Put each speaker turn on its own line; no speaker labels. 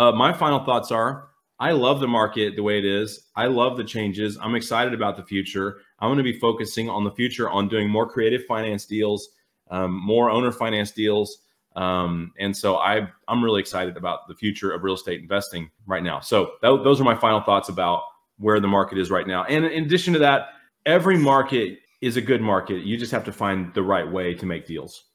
Uh, my final thoughts are I love the market the way it is. I love the changes. I'm excited about the future. I'm going to be focusing on the future on doing more creative finance deals, um, more owner finance deals. Um, and so I, I'm really excited about the future of real estate investing right now. So that, those are my final thoughts about where the market is right now. And in addition to that, every market is a good market. You just have to find the right way to make deals.